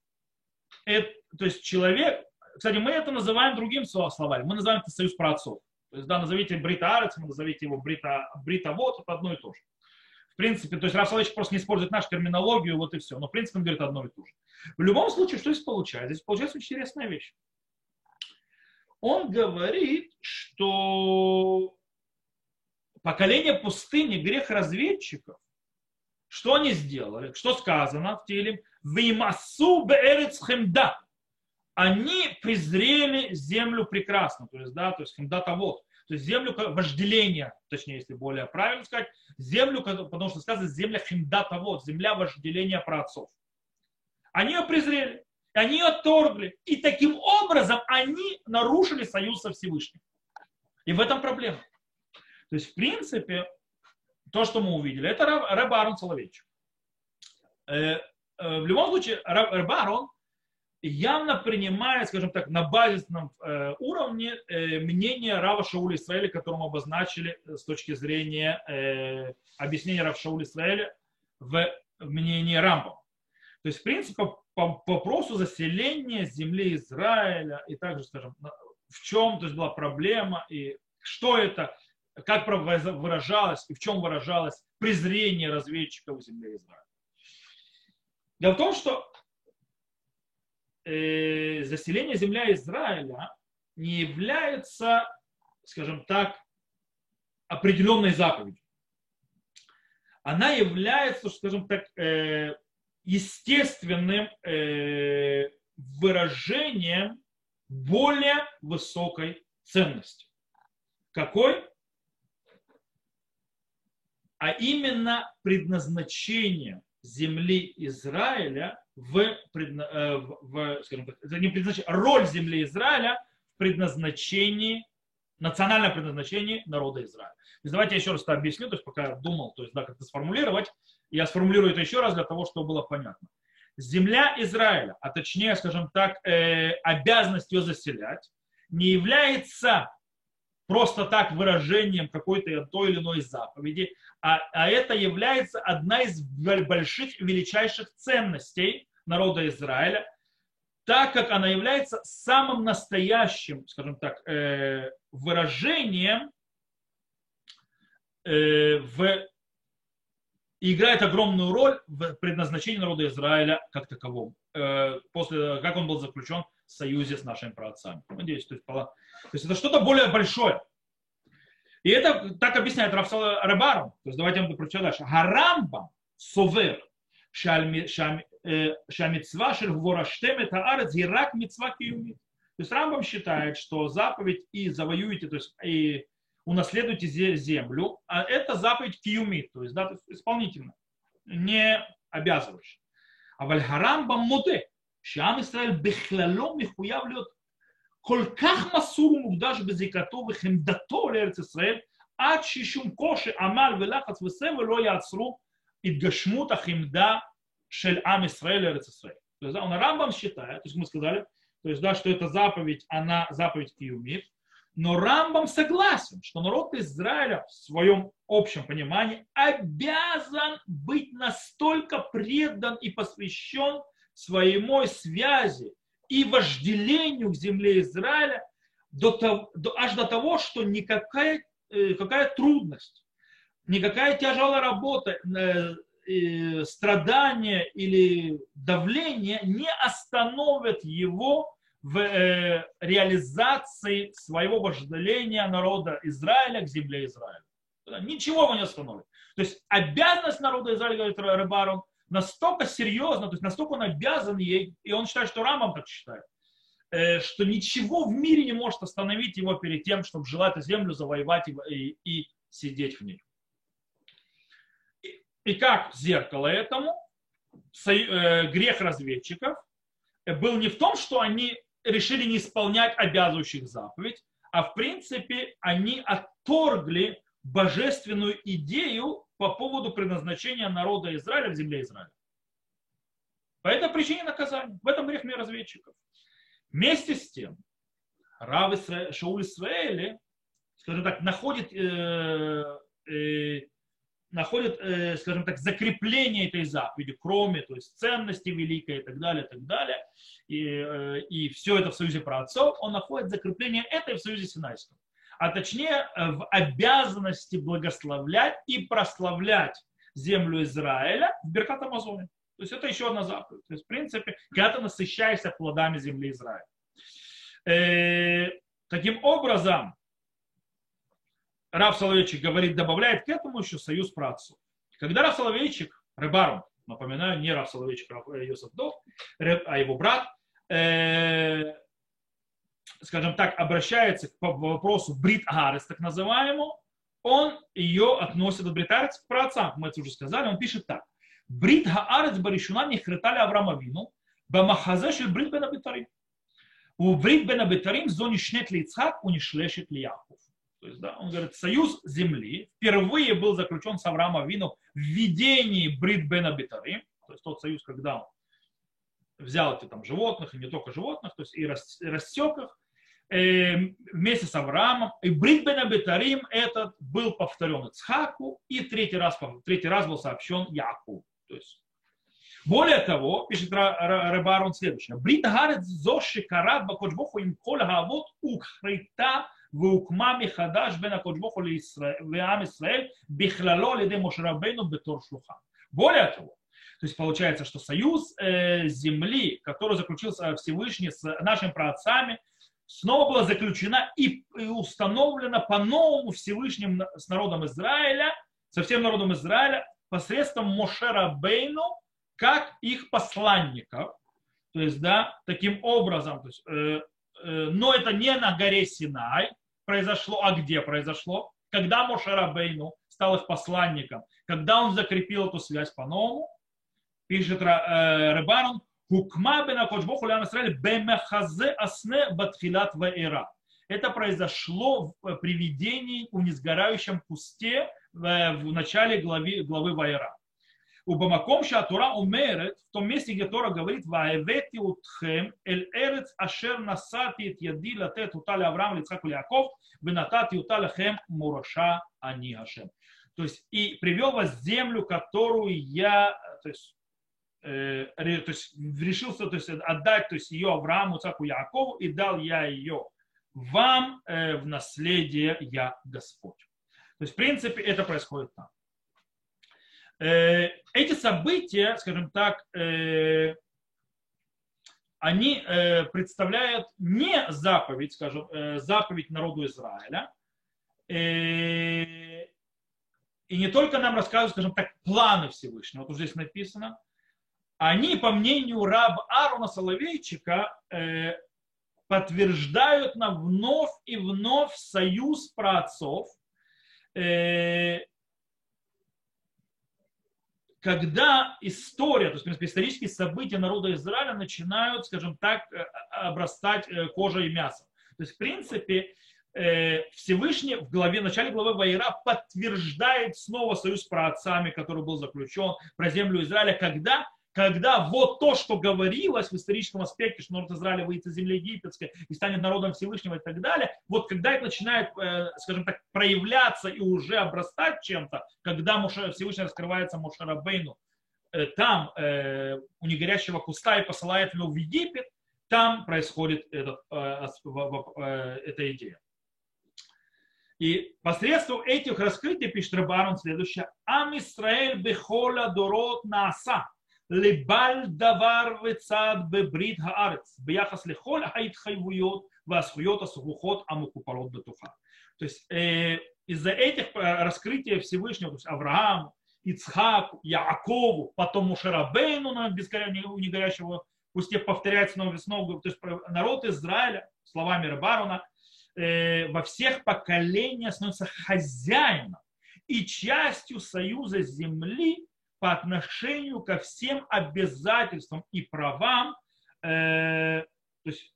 [SPEAKER 1] это, то есть человек, кстати, мы это называем другим словарем, мы называем это союз праотцов. То есть, да, назовите Брита Арец, мы назовите его Брита, Вот, это одно и то же. В принципе, то есть Раф просто не использует нашу терминологию, вот и все. Но в принципе он говорит одно и то же. В любом случае, что здесь получается? Здесь получается очень интересная вещь. Он говорит, что поколение пустыни, грех разведчиков, Что они сделали? Что сказано в теле? Вимасу беэрец хемда. Они презрели землю прекрасно, то есть, да, то есть хемдата вот, то есть землю вожделения, точнее, если более правильно сказать, землю, потому что сказано земля хемдата вот, земля вожделения праотцов. Они ее презрели, они ее отторгли, и таким образом они нарушили союз со Всевышним. И в этом проблема. То есть, в принципе, то, что мы увидели, это Рэб Аарон Соловейчик. Э, э, в любом случае, Рэб Аарон явно принимает, скажем так, на базисном э, уровне мнение Рава Шауля Исраэля, которым обозначили с точки зрения объяснения Рава Шауля Исраэля в мнении Рамбова. То есть, в принципе, по вопросу заселения земли Израиля и также, скажем, в чем то есть, была проблема и что это, как выражалось и в чем выражалось презрение разведчиков земли Израиля. Дело в том, что э, заселение земля Израиля не является, скажем так, определенной заповедью. Она является, скажем так, э, естественным э, выражением более высокой ценности. Какой? А именно предназначение земли Израиля э, в, в скажем так, не предназначение, роль земли Израиля в предназначении, национальное предназначение народа Израиля. То есть давайте я еще раз это объясню, то есть пока я думал, то есть да, как это сформулировать, я сформулирую это еще раз для того, чтобы было понятно. Земля Израиля, а точнее, скажем так, э, обязанность ее заселять, не является просто так выражением какой-то той или иной заповеди, а, а это является одна из больших, величайших ценностей народа Израиля, так как она является самым настоящим, скажем так, э, выражением э, в играет огромную роль в предназначении народа Израиля как таковом, э, после как он был заключен союзе с нашими праотцами. Надеюсь, то есть, то есть это что-то более большое. И это так объясняет Рабаром. То есть давайте я вам прочитаю дальше. Харамба совер шамицва шель гвораштем это арец гирак мицва киюмит. То есть Рамбам считает, что заповедь и завоюете, то есть и унаследуйте землю, а это заповедь киюмит, то есть, да, исполнительно, не обязывающая. А вальхарамбам муде, שעם ישראל בכללו מחויב להיות כל כך מסור ומוקדש בזיקתו וחמדתו לארץ ישראל, עד ששום קושי, עמל ולחץ וסבל לא יעצרו התגשמות החמדה של עם ישראל לארץ ישראל. То есть, он Рамбам считает, то есть мы сказали, то есть, да, что эта заповедь, она заповедь киюмит, но Рамбам согласен, что народ Израиля в своем общем понимании обязан быть настолько предан и посвящен своей связи и вожделению к земле Израиля до того, до, аж до того, что никакая э, какая трудность, никакая тяжелая работа, э, э, страдания или давление не остановят его в э, реализации своего вожделения народа Израиля к земле Израиля. Ничего его не остановит. То есть обязанность народа Израиля, говорит Рыбарон, настолько серьезно, то есть настолько он обязан ей, и он считает, что Рамам так считает, э, что ничего в мире не может остановить его перед тем, чтобы желать землю завоевать и, и, и сидеть в ней. И, и как зеркало этому, э, грех разведчиков был не в том, что они решили не исполнять обязывающих заповедь, а в принципе они отторгли божественную идею по поводу предназначения народа Израиля в земле Израиля. По этой причине наказания. В этом грех разведчиков. Вместе с тем, Рав. Шауль Исраэли, скажем так, находит, э, э, находит э, скажем так, закрепление этой заповеди, кроме то есть ценности великой и так далее, и так далее, и, э, и все это в союзе праотцов, он находит закрепление этой в союзе Синайском а точнее э, в обязанности благословлять и прославлять землю Израиля в Беркат Амазоне. То есть это еще одна заповедь. То есть, в принципе, когда ты насыщаешься плодами земли Израиля. Э, таким образом, Раб Соловейчик говорит, добавляет к этому еще союз працу. Когда Раб Соловейчик Ребарон, напоминаю, не Рав Соловейчик, а Йосиф Дов, а его брат, э, скажем так, обращается к вопросу Брит Гарес, так называемому, он ее относит от бритарец к праотцам, мы это уже сказали, он пишет так. Брит Гаарец Баришуна не хритали Авраама Вину, Бамахазе шель Брит Бен Абитарим. У Брит Бен Абитарим зоне шнет ли Ицхак, у шлешет ли Яков. То есть, да, он говорит, союз земли впервые был заключен с Авраамом Вину в видении Брит Бен Абитарим, то есть тот союз, когда он взял эти там животных, и не только животных, то есть и рассек их, э, вместе с Авраамом. И Брит Бен Абитарим этот был повторен Ицхаку, и третий раз, третий раз был сообщен Яку. То есть более того, пишет Рабарон следующее. Брит Гарет зоши карат бакоджбоху им кол гавот укрита והוקמה מחדש בין הקדוש ברוך הוא לעם ישראל בכללו על ידי משה רבנו בתור שלוחה. Более того, то есть получается, что союз э, земли, который заключился Всевышний с нашими праотцами, снова была заключена и установлена по-новому Всевышним с народом Израиля, со всем народом Израиля, посредством Мошера Бейну, как их посланников. То есть, да, таким образом, то есть, э, э, но это не на горе Синай произошло, а где произошло? Когда Мошера Бейну стал их посланником, когда он закрепил эту связь по-новому, пишет э, Рыбарон, Хукма бен Акоджбоху Лян Исраэль бемехазе асне батхилат ваэра. Это произошло в привидении у несгорающем кусте в начале главы, главы Вайра. У Бамаком Шатура умерет, в том месте, где Тора говорит, «Ваэвети утхем эль эрец ашер насати ит яди латет утали Авраам, Лицхак и Яков, венатати утали хем мураша ани Ашем». То есть, и привел вас в землю, которую я, то есть, э, то есть решился то есть, отдать то есть, ее Аврааму, Цаку Якову, и дал я ее вам э, в наследие я Господь. То есть, в принципе, это происходит там. Э, эти события, скажем так, э, они э, представляют не заповедь, скажем, э, заповедь народу Израиля, э, и не только нам рассказывают, скажем так, планы Всевышнего, вот уже здесь написано, они, по мнению раба Аарона Соловейчика, э, подтверждают нам вновь и вновь союз праотцов, э, когда история, то есть, в принципе, исторические события народа Израиля начинают, скажем так, э, обрастать кожей и мясом. То есть, в принципе, Всевышний в главе, в начале главы Ваира подтверждает снова союз с праотцами, который был заключен про землю Израиля, когда когда вот то, что говорилось в историческом аспекте, что народ Израиля выйдет из земли египетской и станет народом Всевышнего и так далее, вот когда это начинает, э, скажем так, проявляться и уже обрастать чем-то, когда Всевышний раскрывается Мошарабейну, э, там э, у негорящего куста и посылает его в Египет, там происходит этот, эта идея. И посредством этих раскрытий, пишет Рабарон следующее, Ам Исраэль бехола дорот нааса לבל דבר וצד בברית הארץ ביחס לכל ההתחייבויות והזכויות הסבוכות המקופלות בתוכה. То есть э, из-за этих раскрытий Всевышнего, то есть Авраам, Ицхак, Яакову, потом Мушарабейну на негорящего пусте повторяет снова и снова, то есть народ Израиля, словами Рабарона, э, во всех поколениях становится хозяином и частью союза земли по отношению ко всем обязательствам и правам, э, то есть,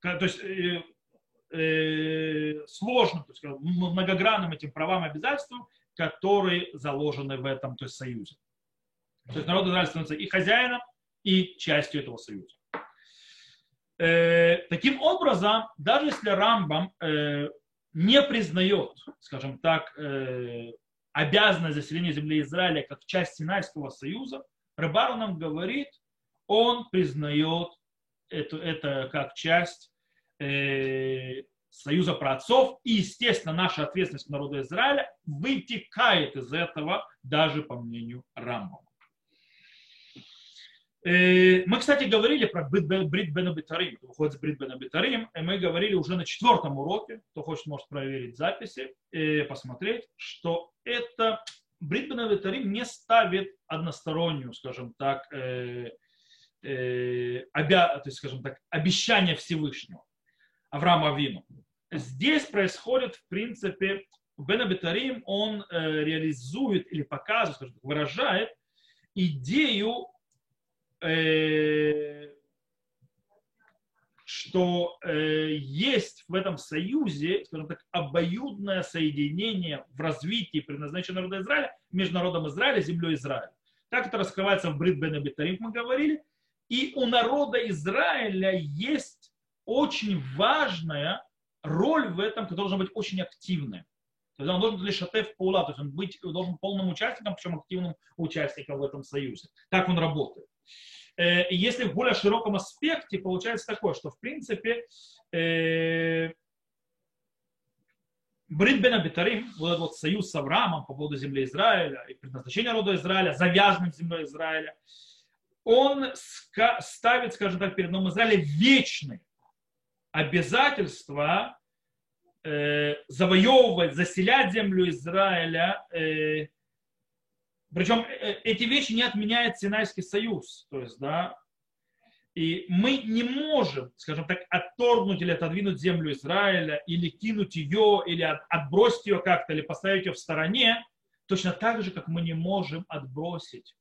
[SPEAKER 1] то есть э, э, сложным, то есть, многогранным этим правам и обязательствам, которые заложены в этом то есть, союзе. То есть народ Израиля становится и хозяином, и частью этого союза. Э, таким образом, даже если Рамбам э, не признает, скажем так, э, обязанность заселения земли Израиля как часть Синайского союза, Рыбару нам говорит, он признает это, это как часть э, союза праотцов, и, естественно, наша ответственность к народу Израиля вытекает из этого даже по мнению Рамбова. Э, мы, кстати, говорили про Брит Бен Абитарим, кто выходит с Брит Бен Абитарим, и мы говорили уже на четвертом уроке, кто хочет, может проверить записи, и посмотреть, что это Брит Бен не ставит одностороннюю, скажем так, э, э, обя, то есть, скажем так, обещание Всевышнего Авраама Вину. Здесь происходит, в принципе, Бен Абитарим, он э, реализует или показывает, скажем, выражает идею, э, что э, есть в этом союзе, скажем так, обоюдное соединение в развитии предназначенного народа Израиля между народом Израиля и землей Израиля. Так это раскрывается в Брит Бен Абитарим, мы говорили. И у народа Израиля есть очень важная роль в этом, которая должна быть очень активная. То есть он должен лишь в паула, то есть он быть, должен полным участником, причем активным участником в этом союзе. Так он работает. Э, если в более широком аспекте, получается такое, что в принципе э, Брит бен Абитарим, вот этот вот союз с Авраамом по поводу земли Израиля и предназначения рода Израиля, завязанным землей Израиля, он ставит, скажем так, перед новым Израилем вечные обязательства э, завоевывать, заселять землю Израиля. Э, причем э, эти вещи не отменяет Синайский союз. То есть, да, и мы не можем, скажем так, отторгнуть или отодвинуть землю Израиля, или кинуть ее, или отбросить ее как-то, или поставить ее в стороне, точно так же, как мы не можем отбросить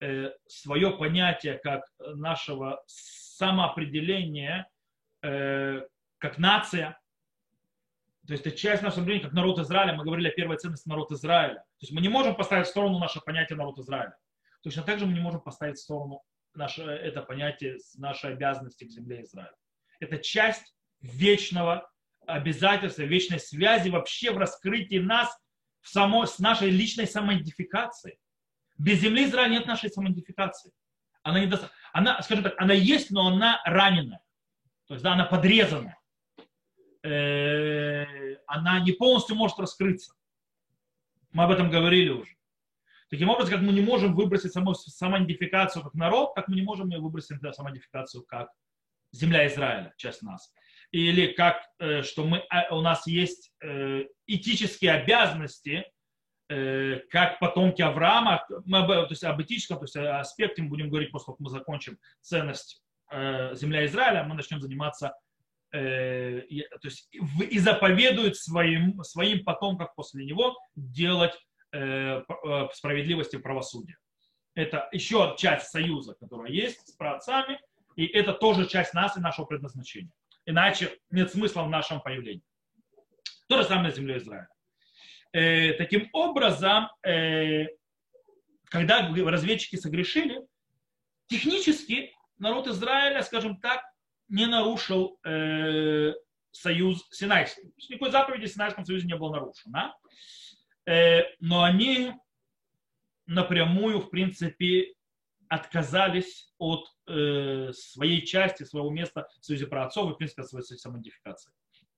[SPEAKER 1] э, свое понятие как нашего самоопределения, э, как нация, то есть это часть нашего времени, как народ Израиля. Мы говорили о первой ценности народ Израиля. То есть мы не можем поставить в сторону наше понятие народ Израиля. Точно так же мы не можем поставить в сторону наше, это понятие нашей обязанности к земле Израиля. Это часть вечного обязательства, вечной связи вообще в раскрытии нас в само, с нашей личной самоидентификацией. Без земли Израиля нет нашей самоидентификации. Она, не доста... она, скажем так, она есть, но она раненая. То есть да, она подрезанная. Э, она не полностью может раскрыться. Мы об этом говорили уже. Таким образом, как мы не можем выбросить само, самоидентификацию как народ, так мы не можем выбросить самоидентификацию как земля Израиля, часть нас. Или как, э, что мы, а, у нас есть э, этические обязанности, как потомки Авраама, мы, то есть об этическом то есть аспекте мы будем говорить после того, как мы закончим ценность земля Израиля, мы начнем заниматься Э, то есть и заповедует своим, своим потомкам после него делать э, э, справедливость и правосудие. Это еще часть союза, которая есть с праотцами, и это тоже часть нас и нашего предназначения. Иначе нет смысла в нашем появлении. То же самое на земле Израиля. Таким образом, когда разведчики согрешили, технически народ Израиля, скажем так, не нарушил э, союз Синайский. Никакой заповеди в Синайском союзе не было нарушено. Э, но они напрямую, в принципе, отказались от э, своей части, своего места в союзе праотцов и, в принципе, от своей самоидентификации.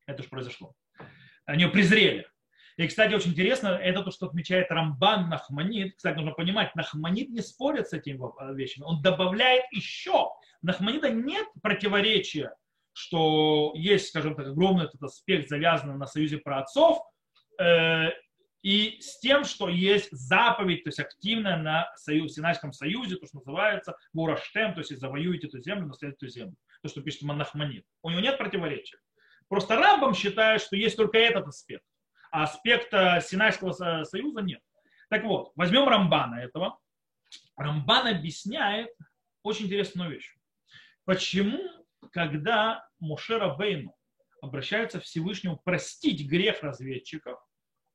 [SPEAKER 1] Это же произошло. Они презрели. И, кстати, очень интересно, это то, что отмечает Рамбан Нахманит. Кстати, нужно понимать, Нахманит не спорит с этими вещами. Он добавляет еще Нахманида нет противоречия, что есть, скажем так, огромный этот аспект, завязанный на союзе праотцов, э, и с тем, что есть заповедь, то есть активная на союз, Синайском союзе, то, что называется Бураштем, то есть завоюете эту землю, наследуете эту землю. То, что пишет Манахманит. У него нет противоречия. Просто Рамбам считает, что есть только этот аспект. Аспекта Синайского союза нет. Так вот, возьмем Рамбана этого. Рамбан объясняет очень интересную вещь. Почему, когда Мушера Бейну обращается к Всевышнему простить грех разведчиков,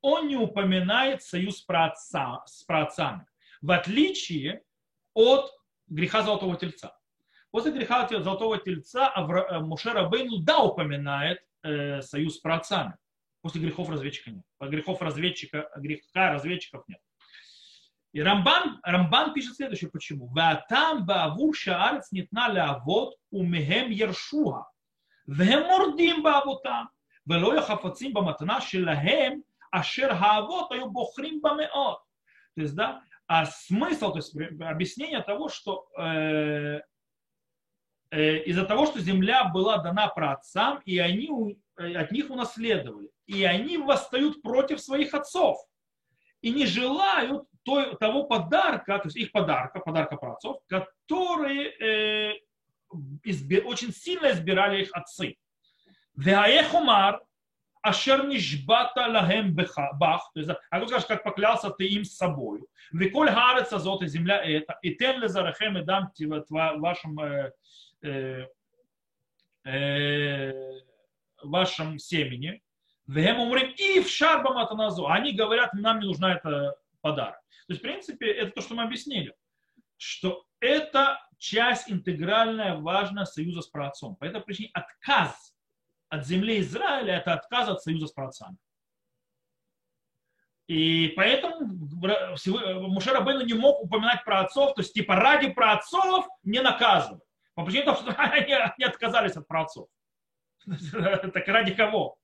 [SPEAKER 1] он не упоминает союз с, праотца, с праотцами, в отличие от греха Золотого Тельца. После греха Золотого Тельца Мушера Бейну да упоминает э, союз с праотцами. После грехов разведчика нет. По грехов разведчика, греха разведчиков нет. И Рамбан, Рамбан пишет следующее, почему. «Ватам баавур шаарец нетна лавот умехем ершуа, вем мордим баавотам, вело яхафацим баматана шелахем, ашер хаавот аю бохрим бамеот». То есть, да, а смысл, то есть объяснение того, что э, из-за того, что земля была дана праотцам, и они э, от них унаследовали, и они восстают против своих отцов, и не желают той, того подарка, то есть их подарка, подарка праотцов, который э, изби, очень сильно избирали их отцы. Веаехумар, ашер нишбата лахем бах, то есть, а тут скажешь, как поклялся ты им с собой. Виколь гарец азот и земля это, и тем ли зарахем и дам вашим э, э, э, вашем семени. Они говорят, нам не нужна эта подарок. То есть, в принципе, это то, что мы объяснили, что это часть интегральная, важная союза с праотцом. По этой причине отказ от земли Израиля – это отказ от союза с праотцами. И поэтому Мушер Рабейну не мог упоминать про отцов, то есть типа ради про отцов не наказывать. По причине того, что они, отказались от праотцов. [laughs] Так ради кого?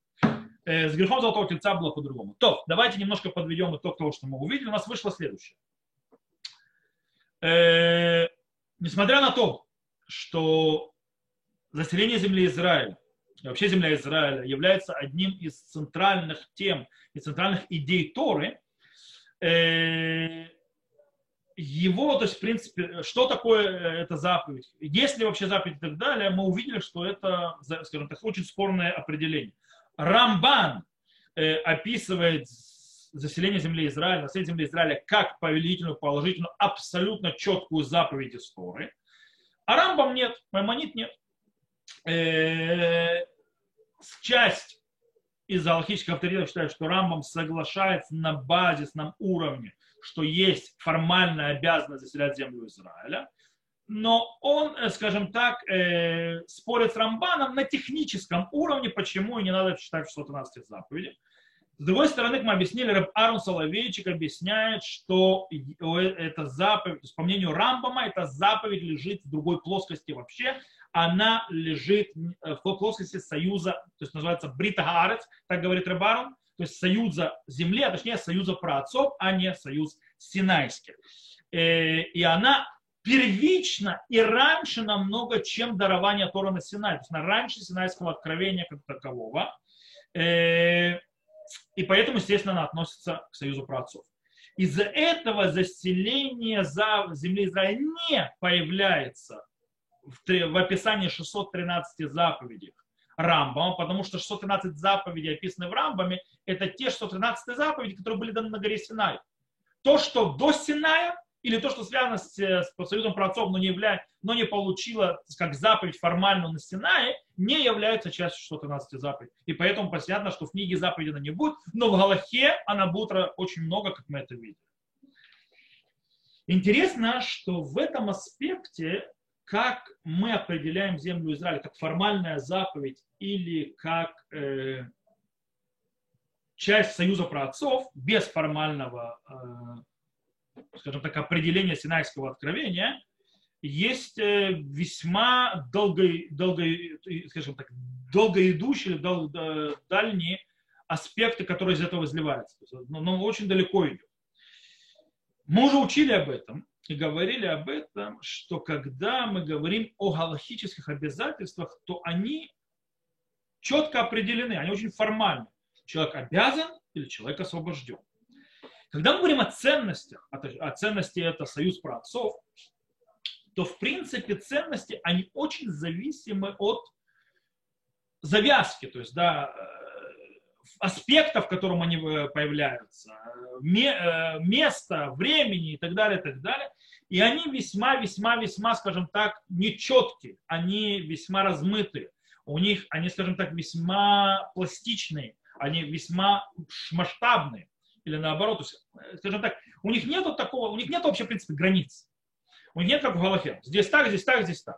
[SPEAKER 1] Э, с грехом золотого тельца было по-другому. То, давайте немножко подведем итог того, что мы увидели. У нас вышло следующее. Э, несмотря на то, что заселение земли Израиля, вообще земля Израиля, является одним из центральных тем и центральных идей Торы, э, его, то есть, в принципе, что такое эта заповедь, есть ли вообще заповедь и так далее, мы увидели, что это, скажем так, очень спорное определение. Рамбан э, описывает заселение земли Израиля, население земли Израиля как повелительную, положительную, абсолютно четкую заповедь истории. А Рамбам нет, Маймонит нет. Э, часть из алхимических авторитетов считает, что Рамбам соглашается на базисном уровне, что есть формальная обязанность заселять землю Израиля но он, э, скажем так, э, спорит с Рамбаном на техническом уровне, почему и не надо читать 613 заповедей. С другой стороны, как мы объяснили, Рэб Арун Соловейчик объясняет, что эта заповедь, по мнению Рамбама, эта заповедь лежит в другой плоскости вообще. Она лежит э, в плоскости союза, то есть называется Брита Хаарец, так говорит Рэб Арун, то есть союза земли, а точнее союза праотцов, а не союз Синайский. Э, и она первично и раньше намного, чем дарование Тора на Синай. То есть на раньше Синайского откровения как такового. Э, и поэтому, естественно, она относится к союзу праотцов. Из-за этого заселение за земли Израиля не появляется в, описании 613 заповедей Рамбама, потому что 613 заповедей, описанные в Рамбаме, это те 613 заповеди, которые были даны на горе Синай. То, что до Синая, или то, что связано с, с союзом праотцов, но не, является, но не получила как заповедь формально на Синае, не является частью 613 заповедей. И поэтому понятно, что в книге заповеди она не будет, но в Галахе она будет очень много, как мы это видим. Интересно, что в этом аспекте, как мы определяем землю Израиля, как формальная заповедь или как э, часть союза праотцов без формального э, скажем так, определения Синайского откровения, есть э, весьма долго, долго, скажем так, долгоидущие, дол, дальние аспекты, которые из этого изливаются. Но, но очень далеко идет. Мы уже учили об этом говорили об этом, что когда мы говорим о галахических обязательствах, то они четко определены, они очень формальны. Человек обязан или человек освобожден. Когда мы говорим о ценностях, о ценности это союз праотцов, то в принципе ценности, они очень зависимы от завязки, то есть да, э, аспектов, в котором они э, появляются, э, места, времени и так далее, и так далее. И они весьма, весьма, весьма, скажем так, нечеткие, они весьма размытые. У них, они, скажем так, весьма пластичные, они весьма масштабные или наоборот, есть, э, скажем так, у них нет такого, у них нет вообще, в принципе, границ. У них нет как в Галахе. Здесь так, здесь так, здесь так.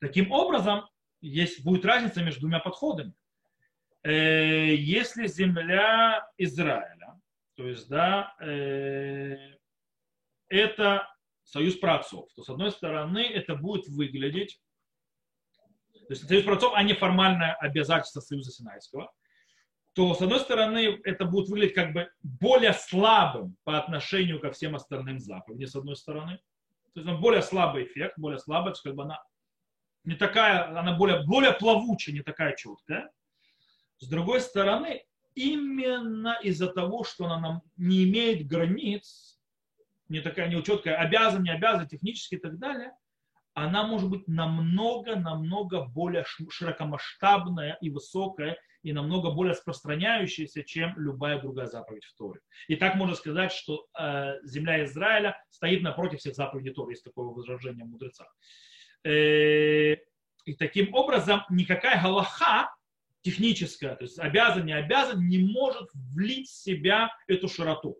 [SPEAKER 1] Таким образом, есть, будет разница между двумя подходами. Э, если земля Израиля, то есть, да, э, это союз праотцов, то с одной стороны это будет выглядеть, то есть союз праотцов, а не формальное обязательство союза Синайского – то, с одной стороны, это будет выглядеть как бы более слабым по отношению ко всем остальным заповедям, с одной стороны. То есть более слабый эффект, более слабая, то есть как бы она не такая, она более, более плавучая, не такая четкая. С другой стороны, именно из-за того, что она нам не имеет границ, не такая не четкая, обязан, не обязан, технически и так далее, она может быть намного-намного более широкомасштабная и высокая, и намного более распространяющаяся, чем любая другая заповедь в Торе. И так можно сказать, что э, земля Израиля стоит напротив всех заповедей Торы, есть такое возражение мудреца. Э, и таким образом никакая галаха техническая, то есть обязан, не обязан, не может влить в себя эту широту.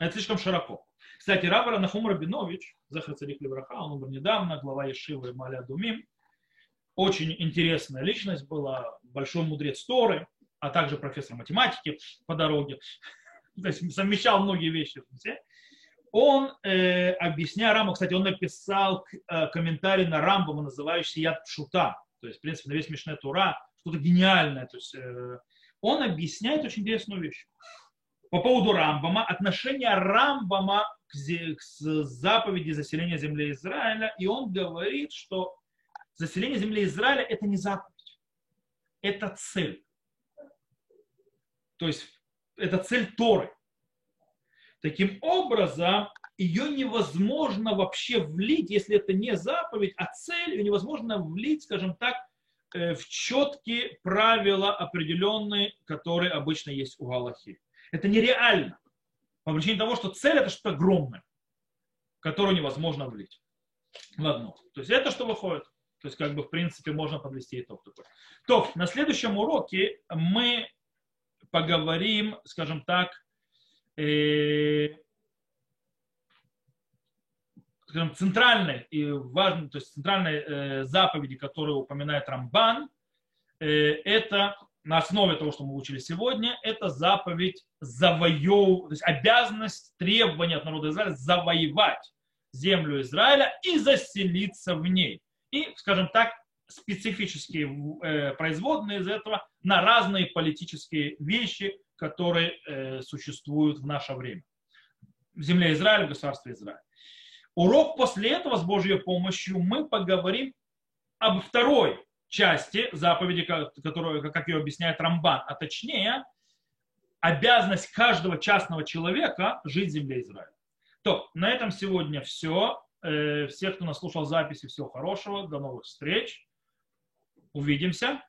[SPEAKER 1] Это слишком широко. Кстати, Рабара Нахум Рабинович, Захар Царих Левраха, он умер недавно, глава Ешивы Маля Думим, очень интересная личность была, большой мудрец Торы, а также профессор математики по дороге, [laughs] то есть совмещал многие вещи. Он, э, объясняя Рамбам, кстати, он написал э, комментарий на Рамбама, называющийся Яд Шута, то есть, в принципе, на весь Мишне Тура, что-то гениальное. То есть, э, он объясняет очень интересную вещь. По поводу Рамбама, отношение Рамбама к, к заповеди заселения земли Израиля, и он говорит, что заселение земли Израиля это не заповедь, это цель. То есть это цель Торы. Таким образом, ее невозможно вообще влить, если это не заповедь, а цель, ее невозможно влить, скажем так, э, в четкие правила определенные, которые обычно есть у Галахи. Это нереально. По причине того, что цель это что-то огромное, которое невозможно влить в одно. То есть это что выходит. То есть, как бы, в принципе, можно подвести итог такой. То, на следующем уроке мы поговорим, скажем так, э, скажем, центральной и важной, то есть центральной э, заповеди, которую упоминает Рамбан, э, это на основе того, что мы учили сегодня, это заповедь завоевывать, то есть обязанность, требования от народа Израиля завоевать землю Израиля и заселиться в ней. И, скажем так, специфические э, производные из этого на разные политические вещи, которые э, существуют в наше время. В земле Израиля, в Израиля. Урок после этого с Божьей помощью мы поговорим об второй части заповеди, которую, как ее объясняет Рамбан, а точнее обязанность каждого частного человека жить в земле Израиля. То, на этом сегодня все. Э, всех, кто нас слушал записи, всего хорошего. До новых встреч. Увидимся.